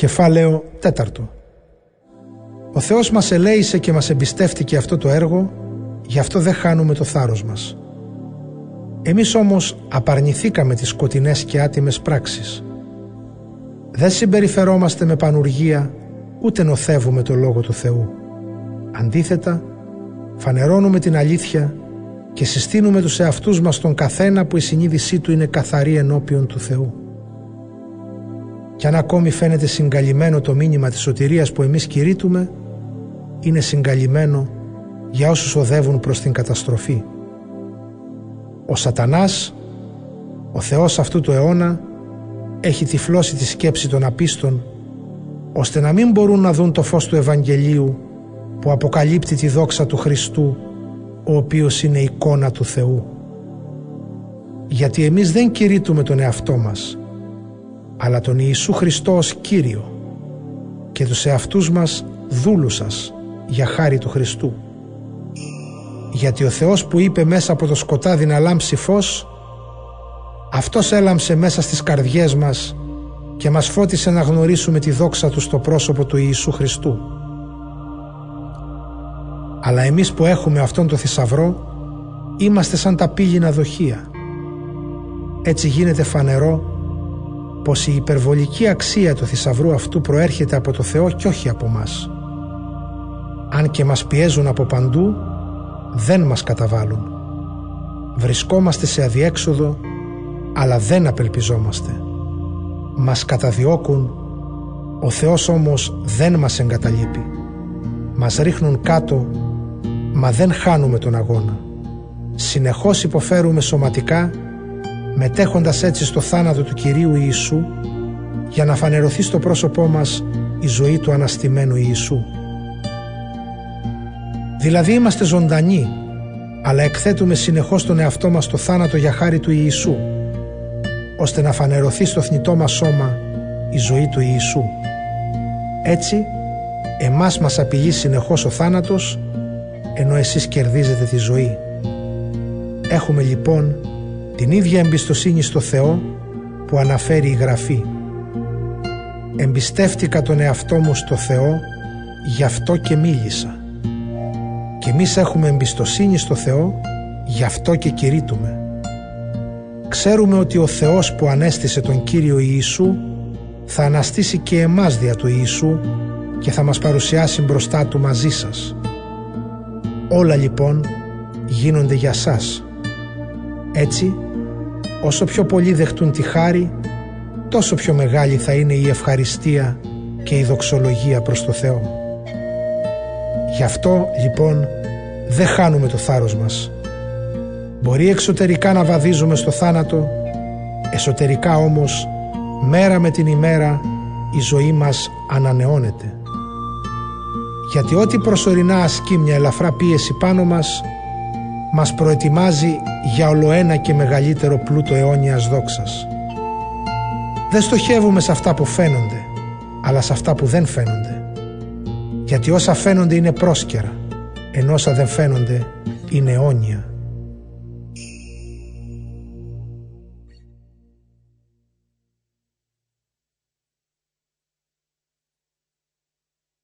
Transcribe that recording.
Κεφάλαιο τέταρτο Ο Θεός μας ελέησε και μας εμπιστεύτηκε αυτό το έργο, γι' αυτό δεν χάνουμε το θάρρος μας. Εμείς όμως απαρνηθήκαμε τις σκοτεινές και άτιμες πράξεις. Δεν συμπεριφερόμαστε με πανουργία, ούτε νοθεύουμε το Λόγο του Θεού. Αντίθετα, φανερώνουμε την αλήθεια και συστήνουμε τους εαυτούς μας τον καθένα που η συνείδησή του είναι καθαρή ενώπιον του Θεού. Κι αν ακόμη φαίνεται συγκαλυμμένο το μήνυμα της σωτηρίας που εμείς κηρύττουμε, είναι συγκαλυμμένο για όσους οδεύουν προς την καταστροφή. Ο σατανάς, ο Θεός αυτού του αιώνα, έχει τυφλώσει τη σκέψη των απίστων, ώστε να μην μπορούν να δουν το φως του Ευαγγελίου που αποκαλύπτει τη δόξα του Χριστού, ο οποίος είναι εικόνα του Θεού. Γιατί εμείς δεν κηρύττουμε τον εαυτό μας, αλλά τον Ιησού Χριστό ως Κύριο και τους εαυτούς μας δούλους σας για χάρη του Χριστού. Γιατί ο Θεός που είπε μέσα από το σκοτάδι να λάμψει φως, Αυτός έλαμψε μέσα στις καρδιές μας και μας φώτισε να γνωρίσουμε τη δόξα Του στο πρόσωπο του Ιησού Χριστού. Αλλά εμείς που έχουμε αυτόν το θησαυρό, είμαστε σαν τα πύληνα δοχεία. Έτσι γίνεται φανερό πως η υπερβολική αξία του θησαυρού αυτού προέρχεται από το Θεό και όχι από μας. Αν και μας πιέζουν από παντού, δεν μας καταβάλουν. Βρισκόμαστε σε αδιέξοδο, αλλά δεν απελπιζόμαστε. Μας καταδιώκουν, ο Θεός όμως δεν μας εγκαταλείπει. Μας ρίχνουν κάτω, μα δεν χάνουμε τον αγώνα. Συνεχώς υποφέρουμε σωματικά μετέχοντας έτσι στο θάνατο του Κυρίου Ιησού για να φανερωθεί στο πρόσωπό μας η ζωή του αναστημένου Ιησού. Δηλαδή είμαστε ζωντανοί, αλλά εκθέτουμε συνεχώς τον εαυτό μας στο θάνατο για χάρη του Ιησού, ώστε να φανερωθεί στο θνητό μας σώμα η ζωή του Ιησού. Έτσι, εμάς μας απειλεί συνεχώς ο θάνατος, ενώ εσείς κερδίζετε τη ζωή. Έχουμε λοιπόν την ίδια εμπιστοσύνη στο Θεό που αναφέρει η Γραφή. Εμπιστεύτηκα τον εαυτό μου στο Θεό, γι' αυτό και μίλησα. Και εμείς έχουμε εμπιστοσύνη στο Θεό, γι' αυτό και κηρύττουμε. Ξέρουμε ότι ο Θεός που ανέστησε τον Κύριο Ιησού θα αναστήσει και εμάς δια του Ιησού και θα μας παρουσιάσει μπροστά Του μαζί σας. Όλα λοιπόν γίνονται για σας. Έτσι Όσο πιο πολύ δεχτούν τη χάρη, τόσο πιο μεγάλη θα είναι η ευχαριστία και η δοξολογία προς το Θεό. Γι' αυτό λοιπόν δεν χάνουμε το θάρρος μας. Μπορεί εξωτερικά να βαδίζουμε στο θάνατο, εσωτερικά όμως μέρα με την ημέρα η ζωή μας ανανεώνεται. Γιατί ό,τι προσωρινά ασκεί μια ελαφρά πίεση πάνω μας μας προετοιμάζει για ολοένα και μεγαλύτερο πλούτο αιώνιας δόξας. Δεν στοχεύουμε σε αυτά που φαίνονται, αλλά σε αυτά που δεν φαίνονται. Γιατί όσα φαίνονται είναι πρόσκαιρα, ενώ όσα δεν φαίνονται είναι αιώνια.